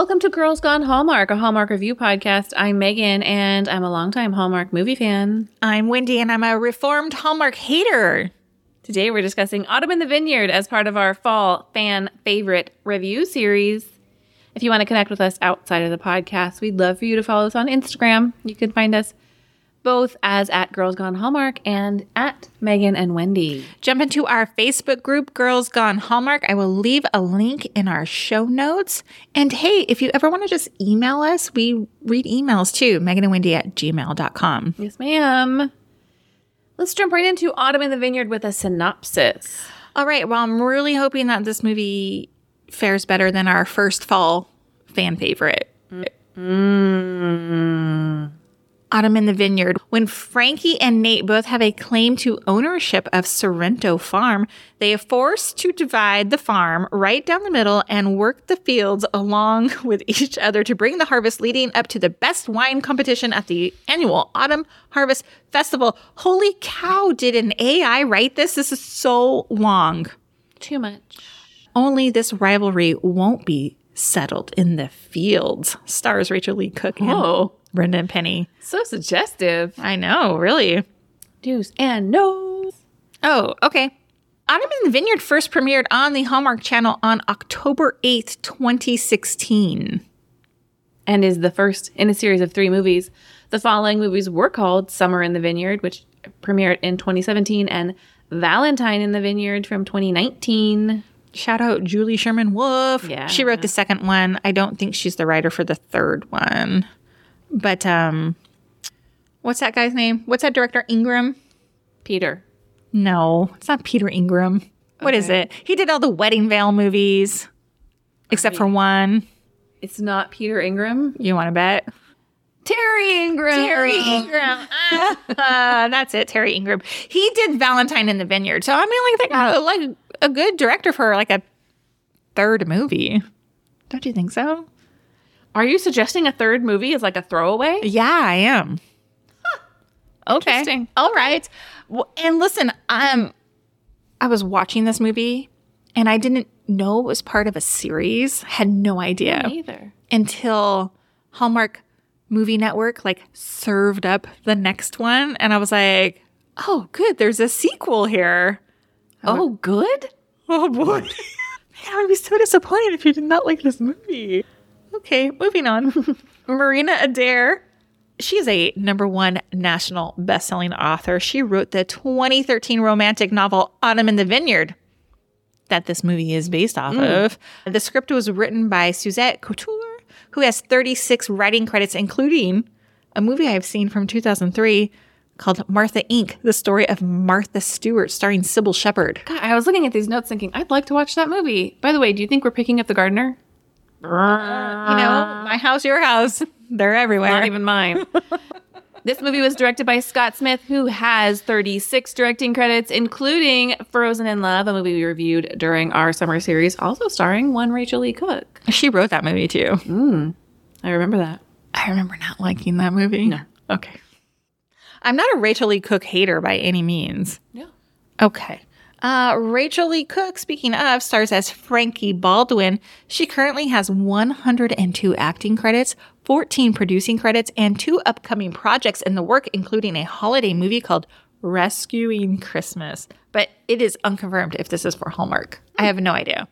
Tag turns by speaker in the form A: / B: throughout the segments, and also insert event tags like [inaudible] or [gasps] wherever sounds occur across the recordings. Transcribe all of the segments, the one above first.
A: Welcome to Girls Gone Hallmark, a Hallmark review podcast. I'm Megan, and I'm a longtime Hallmark movie fan.
B: I'm Wendy, and I'm a reformed Hallmark hater.
A: Today, we're discussing Autumn in the Vineyard as part of our fall fan favorite review series. If you want to connect with us outside of the podcast, we'd love for you to follow us on Instagram. You can find us both as at Girls Gone Hallmark and at Megan and Wendy.
B: Jump into our Facebook group, Girls Gone Hallmark. I will leave a link in our show notes. And hey, if you ever want to just email us, we read emails too, Megan and Wendy at gmail.com.
A: Yes, ma'am. Let's jump right into Autumn in the Vineyard with a synopsis.
B: All right. Well, I'm really hoping that this movie fares better than our first fall fan favorite.
A: Mm.
B: Autumn in the Vineyard. When Frankie and Nate both have a claim to ownership of Sorrento Farm, they are forced to divide the farm right down the middle and work the fields along [laughs] with each other to bring the harvest leading up to the best wine competition at the annual Autumn Harvest Festival. Holy cow, did an AI write this? This is so long.
A: Too much.
B: Only this rivalry won't be settled in the fields. Stars Rachel Leigh Cook and
A: Oh,
B: Brendan Penny.
A: so suggestive.
B: I know, really.
A: Do's and no's.
B: Oh, okay. Autumn in the Vineyard first premiered on the Hallmark Channel on October 8th, 2016.
A: and is the first in a series of three movies. The following movies were called Summer in the Vineyard, which premiered in 2017, and Valentine in the Vineyard from 2019.
B: Shout out Julie Sherman Wolfe.
A: Yeah.
B: She wrote the second one. I don't think she's the writer for the third one. But um what's that guy's name? What's that director Ingram?
A: Peter.
B: No, it's not Peter Ingram. What is it? He did all the Wedding Veil movies except for one.
A: It's not Peter Ingram.
B: You want to bet?
A: Terry Ingram.
B: Terry [laughs] Ingram. Uh, [laughs] that's it, Terry Ingram. He did Valentine in the Vineyard. So I mean, like, they like a good director for like a third movie. Don't you think so?
A: Are you suggesting a third movie is like a throwaway?
B: Yeah, I am. Okay.
A: Interesting.
B: All right. Well, and listen, um, I was watching this movie, and I didn't know it was part of a series. Had no idea
A: Neither.
B: until Hallmark Movie Network like served up the next one, and I was like, "Oh, good, there's a sequel here."
A: Oh, good.
B: Oh boy, [laughs] Man, I would be so disappointed if you did not like this movie. Okay, moving on. [laughs] Marina Adair. She is a number one national best-selling author. She wrote the 2013 romantic novel Autumn in the Vineyard that this movie is based off mm. of. The script was written by Suzette Couture, who has 36 writing credits, including a movie I've seen from 2003 called Martha Inc., the story of Martha Stewart, starring Cybill Shepherd.
A: God, I was looking at these notes thinking, I'd like to watch that movie. By the way, do you think we're picking up The Gardener?
B: You know, my house, your house. They're everywhere.
A: Not even mine. [laughs] this movie was directed by Scott Smith, who has 36 directing credits, including Frozen in Love, a movie we reviewed during our summer series, also starring one Rachel Leigh Cook.
B: she wrote that movie too. Mm.
A: I remember that.
B: I remember not liking that movie.
A: No.
B: Okay. I'm not a Rachel Leigh Cook hater by any means.
A: Yeah.
B: Okay. Uh, Rachel Leigh Cook, speaking of, stars as Frankie Baldwin. She currently has 102 acting credits, 14 producing credits, and two upcoming projects in the work, including a holiday movie called Rescuing Christmas. But it is unconfirmed if this is for Hallmark. I have no idea.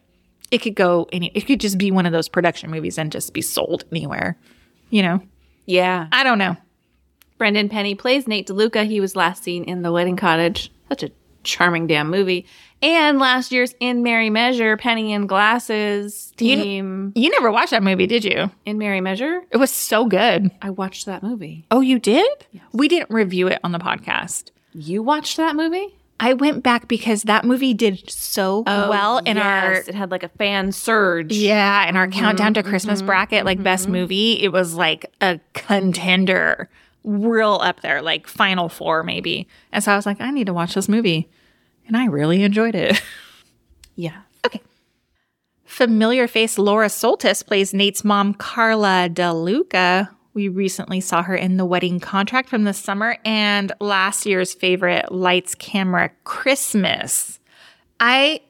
B: It could go any, it could just be one of those production movies and just be sold anywhere. You know,
A: Yeah.
B: I don't know.
A: Brendan Penny plays Nate DeLuca. He was last seen in The Wedding Cottage. Such a charming damn movie. And last year's In Merry Measure, Penny and Glasses team.
B: You never watched that movie, did you?
A: in Merry Measure?
B: It was so good.
A: I watched that movie.
B: Oh, you did? We didn't review it on the podcast.
A: You watched that movie?
B: I went back because that movie did so oh, well in our
A: it had like a fan surge.
B: yeah, in our mm-hmm, countdown to mm-hmm, Christmas bracket, like best mm-hmm. movie. It was like a contender, real up there, like final four maybe. And so I was like, I need to watch this movie, and I really enjoyed it. [laughs]
A: Yeah.
B: okay. Familiar face Laura Soltis plays Nate's mom, Carla DeLuca. We recently saw her in The Wedding Contract from the summer and last year's favorite Lights Camera Christmas. I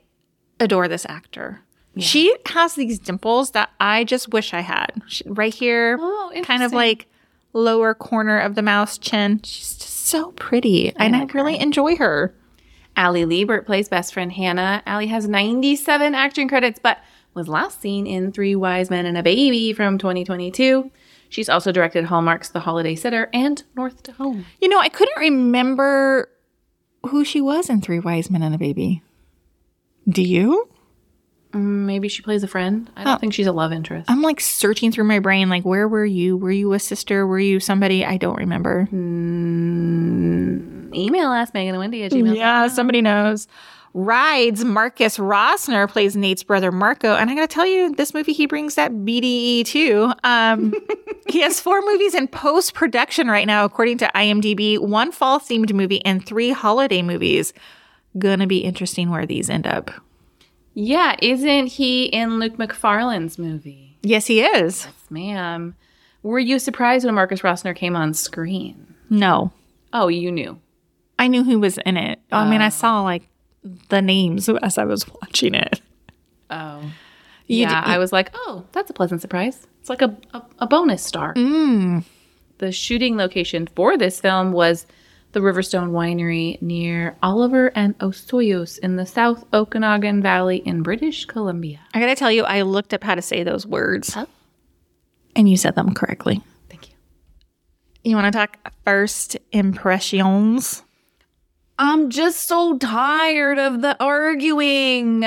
B: adore this actor. She has these dimples that I just wish I had. She, right here,
A: Oh,
B: kind of like lower corner of the mouth, chin. She's just so pretty. and I really enjoy her.
A: Ali Liebert plays best friend Hannah. Ali has 97 acting credits, but was last seen in Three Wise Men and a Baby from 2022. She's also directed Hallmark's The Holiday Sitter and North to Home.
B: You know, I couldn't remember who she was in Three Wise Men and a Baby. Do you?
A: Mm, Maybe she plays a friend. I don't think she's a love interest.
B: I'm like searching through my brain, like, where were you? Were you a sister? Were you somebody? I don't remember.
A: Email us, Megan and Wendy at gmail.
B: Yeah, somebody knows. Rides Marcus Rosner plays Nate's brother Marco, and I gotta tell you, this movie he brings that BDE too. Um, [laughs] he has four movies in post production right now, according to IMDb. One fall themed movie and three holiday movies. Gonna be interesting where these end up.
A: Yeah, isn't he in Luke Macfarlane's movie?
B: Yes, he is.
A: Ma'am. Were you surprised when Marcus Rosner came on screen?
B: No,
A: Oh, you knew.
B: I knew who was in it. I mean, I saw like the names as I was watching it.
A: Oh.
B: You
A: yeah,
B: d-
A: I was like, oh, that's a pleasant surprise. It's like a, a, a bonus star.
B: Mm.
A: The shooting location for this film was the Riverstone Winery near Oliver and Osoyoos in the South Okanagan Valley in British Columbia.
B: I gotta tell you, I looked up how to say those words,
A: Oh.
B: and you said them correctly.
A: Thank you.
B: You want to talk first impressions?
A: I'm just so tired of the arguing.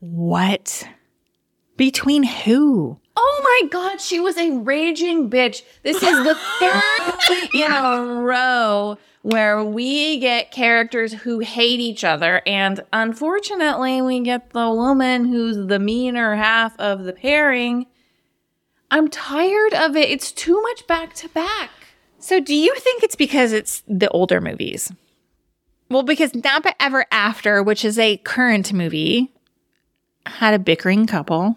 B: What? Between who?
A: Oh my god, she was a raging bitch. This is the [laughs] third in a row where we get characters who hate each other, and unfortunately, we get the woman who's the meaner half of the pairing. I'm tired of it. It's too much back to back.
B: So, do you think it's because it's the older movies? Well, because Napa Ever After, which is a current movie, had a bickering couple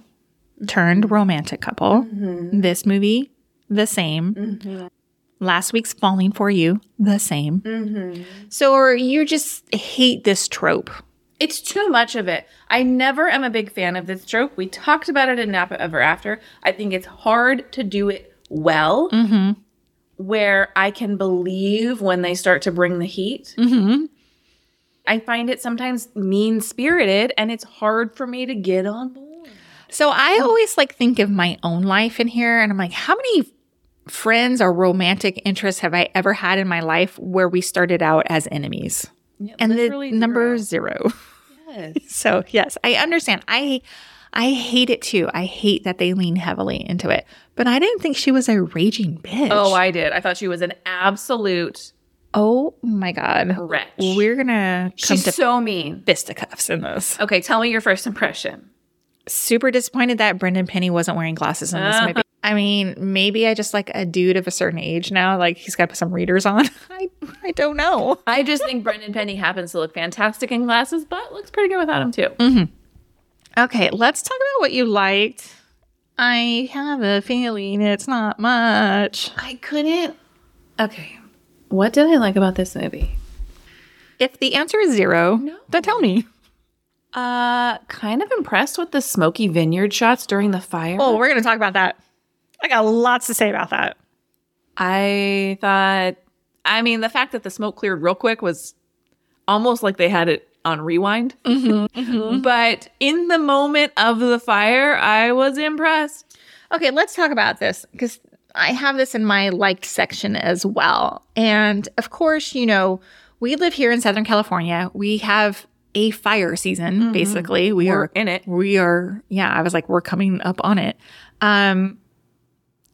B: turned romantic couple. Mm-hmm. This movie, the same. Mm-hmm. Last week's Falling for You, the same. Mm-hmm. So, or you just hate this trope.
A: It's too much of it. I never am a big fan of this trope. We talked about it in Napa Ever After. I think it's hard to do it well, where I can believe when they start to bring the heat. I find it sometimes mean spirited, and it's hard for me to get on board.
B: So I always like think of my own life in here and I'm like, how many friends or romantic interests have I ever had in my life where we started out as enemies? and the
A: literally
B: number zero.
A: Yes. [laughs]
B: so yes, I understand. I I hate it too. I hate that they lean heavily into it. But I didn't think she was a raging bitch.
A: Oh, I did. I thought she was an absolute
B: oh my god.
A: wretch.
B: We're gonna come
A: She's
B: to
A: so mean.
B: fisticuffs in this.
A: Okay, tell me your first impression.
B: super disappointed that Brendan Penny wasn't wearing glasses in this movie. Uh-huh. I mean, maybe I just like a dude of a certain age now. Like he's got to put some readers on. [laughs] I I don't know.
A: I just think Brendan Penny happens to look fantastic in glasses, but looks pretty good without them too. Mm-hmm.
B: Okay, let's talk about what you liked. I have a feeling it's not much.
A: I couldn't. Okay. What did I like about this movie?
B: If the answer is zero, no. then tell me.
A: Uh, kind of impressed with the smoky vineyard shots during the fire.
B: Oh, we're gonna talk about that. I got lots to say about that.
A: I thought, I mean, the fact that the smoke cleared real quick was almost like they had it on rewind. But in the moment of the fire, I was impressed.
B: Okay, let's talk about this because I have this in my liked section as well. And of course, you know, we live here in Southern California. We have a fire season, basically. We
A: We're
B: are
A: in it.
B: We are, yeah, I was like, we're coming up on it. Um,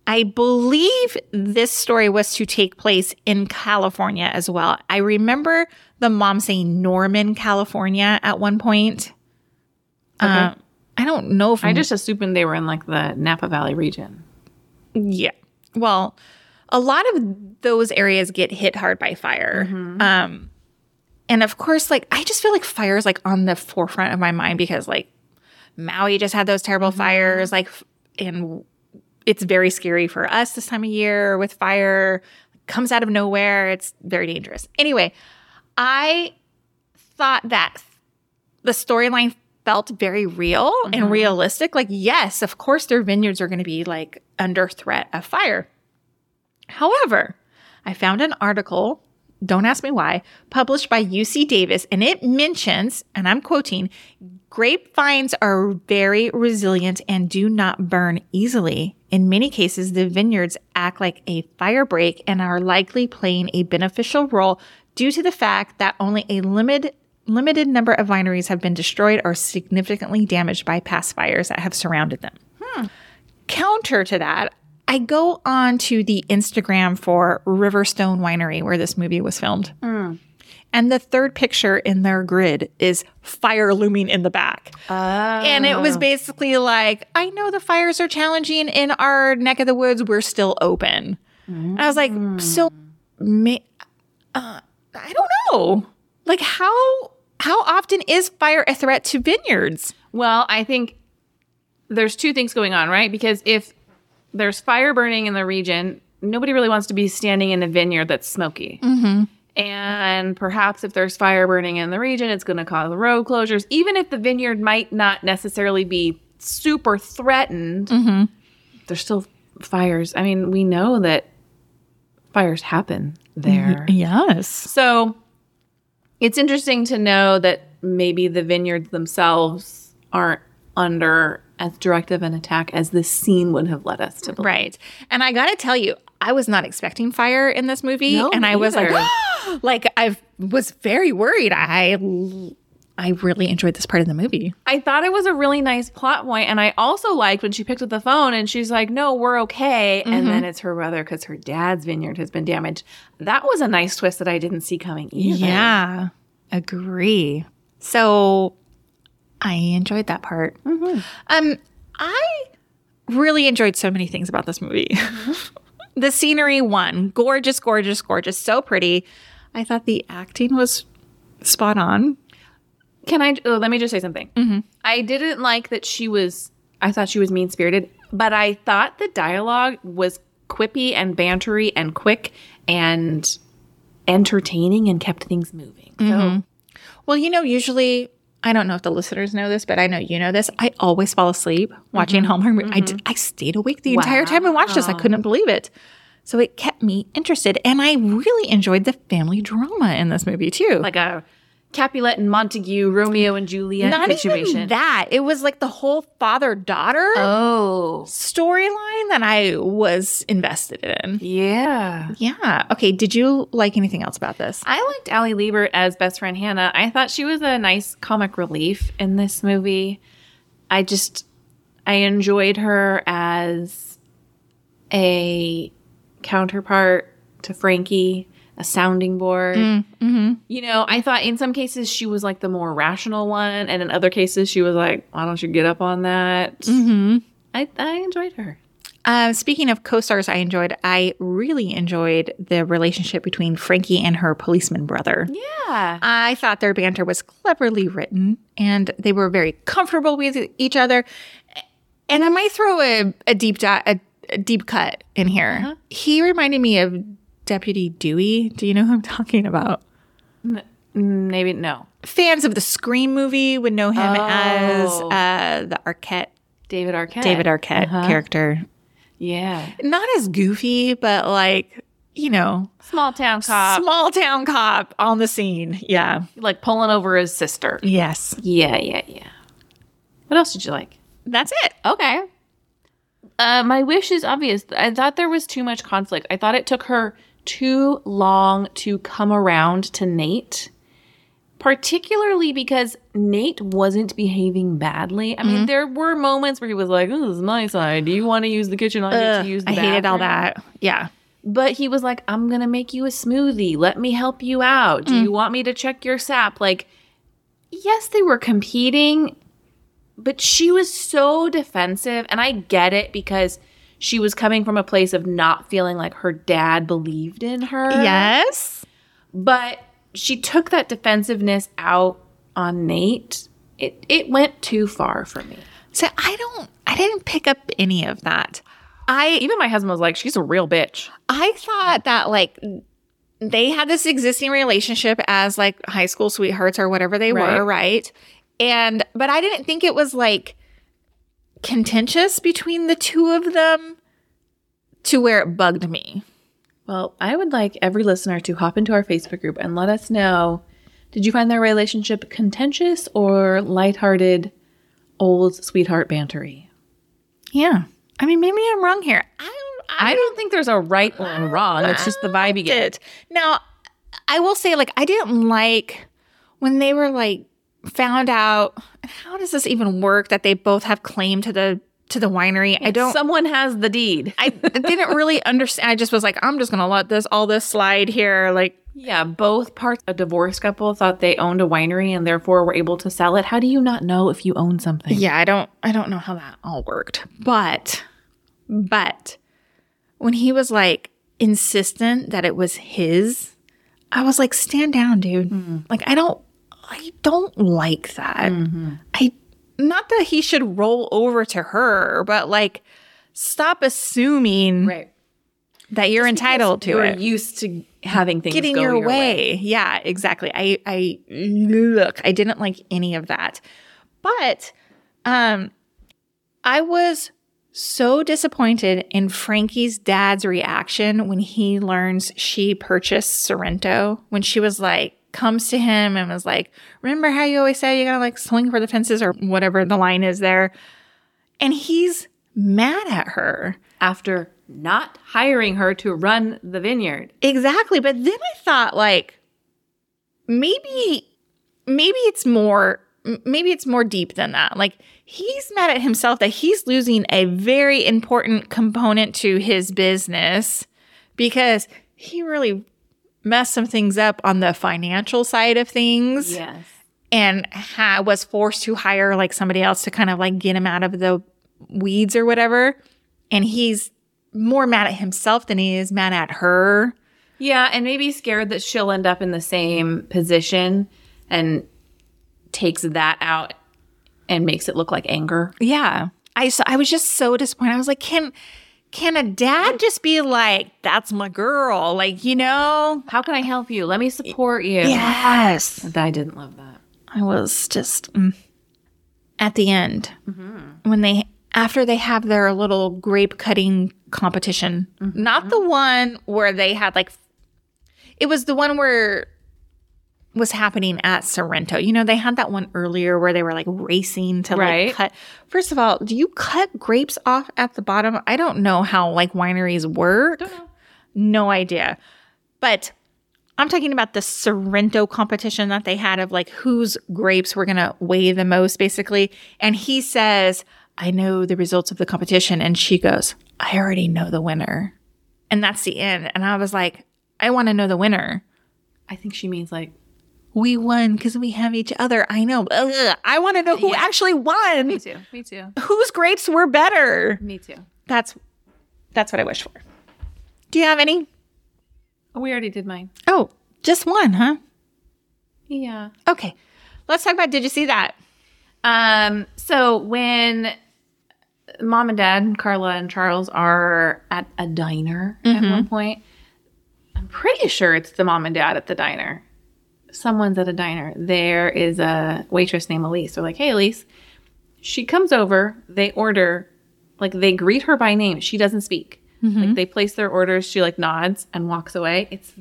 B: I believe this story was to take place in California as well. I remember the mom saying Northern California at one point. Uh, I don't know if
A: I just assumed they were in like the Napa Valley region.
B: Yeah. Well, a lot of those areas get hit hard by fire. Um and of course like I just feel like fire is like on the forefront of my mind because like Maui just had those terrible fires like and it's very scary for us this time of year with fire comes out of nowhere it's very dangerous. Anyway, I thought that the storyline felt very real and mm-hmm. realistic. Like, yes, of course, their vineyards are going to be like under threat of fire. However, I found an article, don't ask me why, published by UC Davis, and it mentions, and I'm quoting, grapevines are very resilient and do not burn easily. In many cases, the vineyards act like a fire break and are likely playing a beneficial role due to the fact that only a limited limited number of wineries have been destroyed or significantly damaged by past fires that have surrounded them. Hmm. Counter to that, I go on to the Instagram for Riverstone Winery where this movie was filmed. Hmm. And the third picture in their grid is fire looming in the back. And it was oh. basically like, I know the fires are challenging in our neck of the woods. We're still open. And I was like, hmm. so, may, uh, I don't know. Like, how how often is fire a threat to vineyards?
A: Well, I think there's two things going on, right? Because if there's fire burning in the region, nobody really wants to be standing in a vineyard that's smoky. Mm-hmm. And perhaps if there's fire burning in the region, it's going to cause road closures. Even if the vineyard might not necessarily be super threatened, mm-hmm. there's still fires. I mean, we know that fires happen there.
B: Yes.
A: So it's interesting to know that maybe the vineyards themselves aren't under as direct of an attack as this scene would have led us to believe.
B: Right. And I got to tell you, I was not expecting fire in this movie
A: No,
B: and I was like [gasps] like I was very worried. I I really enjoyed this part of the movie.
A: I thought it was a really nice plot point, and I also liked when she picked up the phone and she's like, "No, we're okay," and mm-hmm. then it's her brother because her dad's vineyard has been damaged. That was a nice twist that I didn't see coming either.
B: Yeah. Agree. So I enjoyed that part. Mm-hmm. Um I really enjoyed so many things about this movie. Mm-hmm. [laughs] the scenery one, gorgeous, gorgeous, gorgeous, so pretty. I thought the acting was spot on.
A: Can I? Oh, let me just say something. Mm-hmm. I didn't like that she was. I thought she was mean spirited, but I thought the dialogue was quippy and bantery and quick and entertaining and kept things moving. So mm-hmm.
B: Well, you know, usually I don't know if the listeners know this, but I know you know this. I always fall asleep watching mm-hmm. Hallmark. movies. I stayed awake the entire time I watched this. I couldn't believe it. So it kept me interested, and I really enjoyed the family drama in this movie too.
A: like a Capulet and Montague, Romeo and Juliet
B: not
A: situation.
B: even that. It was like the whole father daughter
A: Oh,
B: storyline that I was invested in.
A: yeah.
B: Yeah. Okay. Did you like anything else about this?
A: I liked Ali Liebert as best friend Hannah. I thought she was a nice comic relief in this movie. I just I enjoyed her as a counterpart to Frankie, a sounding board. You know, I thought in some cases she was like the more rational one, and in other cases she was like, "Why don't you get up on that?" Mm-hmm. I I enjoyed her.
B: Uh, speaking of co-stars, I enjoyed. I really enjoyed the relationship between Frankie and her policeman brother.
A: Yeah.
B: I thought their banter was cleverly written, and they were very comfortable with each other. And I might throw a, a deep di- a, a deep cut in here. He reminded me of Deputy Dewey. Do you know who I'm [laughs] talking about?
A: Maybe no.
B: Fans of the Scream movie would know him as
A: Oh.
B: uh, the Arquette,
A: David Arquette.
B: David Arquette character.
A: Yeah.
B: Not as goofy, but like you know,
A: Small town cop.
B: small town cop on the scene. Yeah.
A: like pulling over his sister.
B: Yes.
A: Yeah, yeah, yeah. What else did you like?
B: That's it.
A: Okay. Uh, my wish is obvious. I thought there was too much conflict. I thought it took her too long to come around to Nate, particularly because Nate wasn't behaving badly. I mean, mm-hmm. there were moments where he was like, "Oh, this is my side. Do you want to use the kitchen? I get to use the
B: I hated all that. Yeah.
A: But he was like, I'm going to make you a smoothie. Let me help you out. Do mm. you want me to check your sap? Like, yes, they were competing, but she was so defensive. And I get it because she was coming from a place of not feeling like her dad believed in her.
B: Yes.
A: But she took that defensiveness out on Nate. It, it went too far for me.
B: So I don't I didn't pick up any of that. I
A: Even my husband was like, she's a real bitch.
B: I thought that like they had this existing relationship as like high school sweethearts or whatever they
A: Right.
B: were, right? And but I didn't think it was like contentious between the two of them to where it bugged me.
A: Well, I would like every listener to hop into our Facebook group and let us know did you find their relationship contentious or lighthearted, old sweetheart bantery?
B: Yeah. I mean, maybe I'm wrong here. I don't
A: I don't think there's a right or wrong. It's just the vibe you get.
B: it. Now, I will say, like, I didn't like when they were like found out. How does this even work? That they both have claim to the to the winery. I don't.
A: Someone has the deed.
B: I didn't really [laughs] understand. I just was like, I'm just gonna let this all this slide here. Like,
A: Yeah, both parts. A divorced couple thought they owned a winery and therefore were able to sell it. How do you not know if you own something?
B: yeah, I don't. I don't know how that all worked, but, but when he was like insistent that it was his, I was like, stand down, dude. Hmm. Like, I don't. I don't like that. I not that he should roll over to her, but like stop assuming
A: right.
B: that you're entitled to
A: You're
B: it.
A: used to having things
B: Getting
A: go
B: your,
A: your,
B: way. Yeah, exactly. I I look, I didn't like any of that. But um I was so disappointed in Frankie's dad's reaction when he learns she purchased Sorrento. When she was like, comes to him and was like, Remember how you always say you gotta like swing for the fences or whatever the line is there? And he's mad at her.
A: After not hiring her to run the vineyard.
B: Exactly. But then I thought like maybe maybe it's more maybe it's more deep than that. Like he's mad at himself that he's losing a very important component to his business because he really messed some things up on the financial side of things
A: Yes.
B: and ha- was forced to hire like somebody else to kind of like get him out of the weeds or whatever. And he's more mad at himself than he is mad at her.
A: Yeah, and maybe scared that she'll end up in the same position and takes that out and makes it look like anger.
B: Yeah. I so I was just so disappointed. I was like, can can a dad just be like, that's my girl? Like, you know?
A: How can I help you? Let me support you.
B: Yes.
A: I didn't love that.
B: I was just mm. at the end when they after they have their little grape cutting competition. Not the one where they had like it was the one where was happening at Sorrento. You know, they had that one earlier where they were like racing to
A: Right.
B: like cut. First of all, do you cut grapes off at the bottom? I don't know how like wineries work.
A: Don't know.
B: No idea. But I'm talking about the Sorrento competition that they had of like whose grapes were going to weigh the most, basically. And he says, I know the results of the competition. And she goes, I already know the winner. And that's the end. And I was like, I want to know the winner.
A: I think she means like
B: We won because we have each other. I know. Ugh, I want to know who actually won.
A: me too. Me too.
B: Whose grapes were better?
A: Me too.
B: That's that's what I wish for. Do you have any?
A: Oh, we already did mine.
B: Oh, just one, huh?
A: Yeah.
B: Okay. Let's talk about did you see that?
A: Um, so when mom and dad, Carla and Charles, are at a diner at one point, I'm pretty sure it's the mom and dad at the diner. Someone's at a diner. There is a waitress named Elise. They're like, hey, Elise. She comes over, they order, like they greet her by name. She doesn't speak. Mm-hmm. Like they place their orders, she like nods and walks away. It's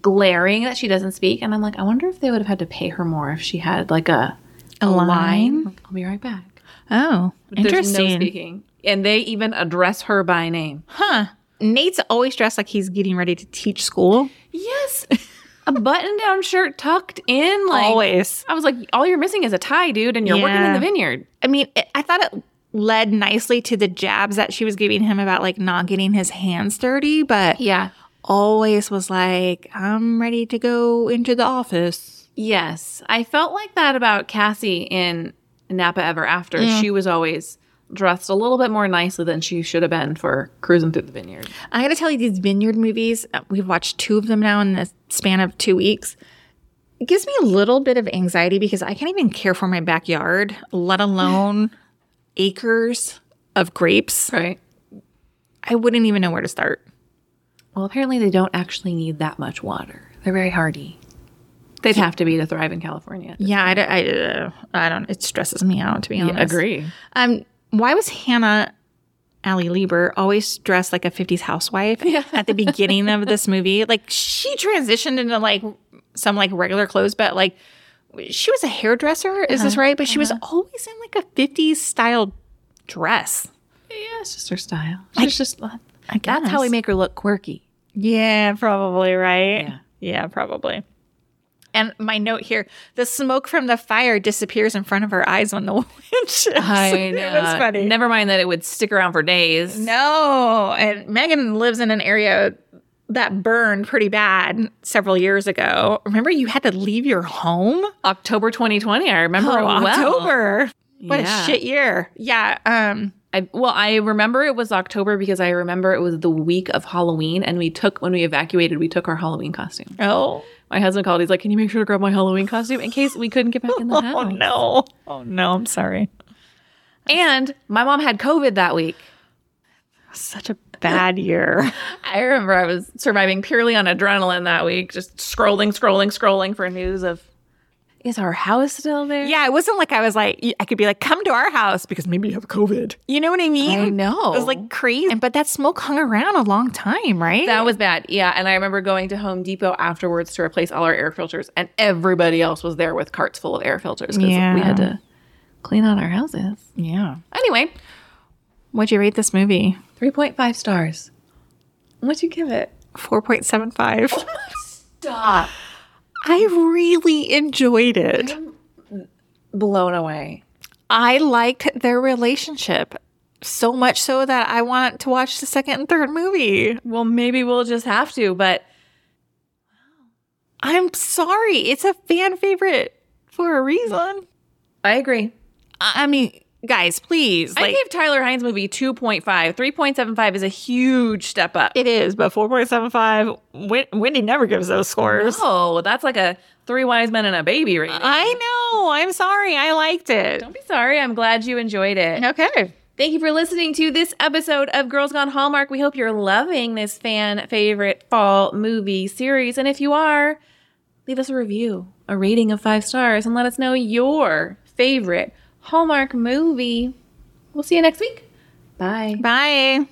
A: glaring that she doesn't speak. And I'm like, I wonder if they would have had to pay her more if she had like a
B: A line?
A: I'll be right back.
B: Oh,
A: no
B: interesting.
A: speaking. And they even address her by name.
B: huh. Nate's always dressed like he's getting ready to teach school.
A: Yes. [laughs] a button down shirt tucked in. Like
B: always.
A: I was like, all you're missing is a tie, dude, and you're working in the vineyard.
B: I mean, it, I thought it led nicely to the jabs that she was giving him about like not getting his hands dirty, but
A: Yeah.
B: always was like, I'm ready to go into the office.
A: Yes. I felt like that about Cassie in Napa Ever After. Mm. She was always dressed a little bit more nicely than she should have been for cruising through the vineyard.
B: I gotta tell you, these vineyard movies, uh, we've watched two of them now in the span of two weeks. It gives me a little bit of anxiety because I can't even care for my backyard, let alone [laughs] acres of grapes.
A: Right.
B: I wouldn't even know where to start.
A: Well, apparently they don't actually need that much water. They're very hardy. They'd have to be to thrive in California.
B: Yeah, I, don't- I, uh, I don't. It stresses me out to be honest.
A: agree.
B: Um, why was Hannah Ali Liebert always dressed like a '50s housewife at the beginning of this movie? Like she transitioned into like some like regular clothes, but like she was a hairdresser. Is this uh-huh. right? But she was uh-huh. always in like a '50s style dress.
A: Yeah, it's just her style. It's just uh,
B: I
A: that's how we make her look quirky.
B: Yeah, probably right.
A: Yeah.
B: yeah, probably. And my note here: the smoke from the fire disappears in front of her eyes when the [laughs] wind shifts.
A: I know.
B: it was funny.
A: Never mind that it would stick around for days.
B: No, and Megan lives in an area that burned pretty bad several years ago. Remember, you had to leave your home.
A: October 2020. I remember it well.
B: Oh, October. What
A: Yeah.
B: a shit year. Yeah. Um.
A: I, well, I remember it was October because I remember it was the week of Halloween, and we took when we evacuated, we took our Halloween costume.
B: Oh.
A: My husband called. He's like, "Can you make sure to grab my Halloween costume in case we couldn't get back in the [laughs] house?"
B: Oh no. Oh no. I'm sorry.
A: And my mom had COVID that week.
B: Such a bad year. [laughs]
A: I remember I was surviving purely on adrenaline that week, just scrolling, scrolling, scrolling for news of is our house still there?
B: yeah. It wasn't like I was like I could be like come to our house because maybe you have COVID. You know what I mean?
A: I know.
B: It was like crazy. But that smoke hung around a long time, right?
A: That was bad. Yeah. And I remember going to Home Depot afterwards to replace all our air filters, and everybody else was there with carts full of air filters because
B: Yeah.
A: we had to clean out our houses.
B: yeah.
A: Anyway,
B: What'd you rate this movie?
A: 3.5 stars. What'd you give it?
B: 4.75. [laughs]
A: Stop.
B: I really enjoyed it.
A: Blown away.
B: I liked their relationship so much so that I want to watch the second and third movie.
A: Well, maybe we'll just have to, but
B: I'm sorry. It's a fan favorite for a reason.
A: I agree.
B: I I mean, guys, please.
A: I
B: Like,
A: gave Tyler Hynes movie 2.5. 3.75 is a huge step up.
B: it is, but 4.75, Win- Wendy never gives those scores.
A: Oh, that's like a three wise men and a baby rating.
B: I know. I'm sorry. I liked it.
A: Don't be sorry. I'm glad you enjoyed it.
B: Okay.
A: Thank you for listening to this episode of Girls Gone Hallmark. We hope you're loving this fan favorite fall movie series. And if you are, leave us a review, a rating of five stars, and let us know your favorite Hallmark movie. We'll see you next week. Bye.
B: Bye.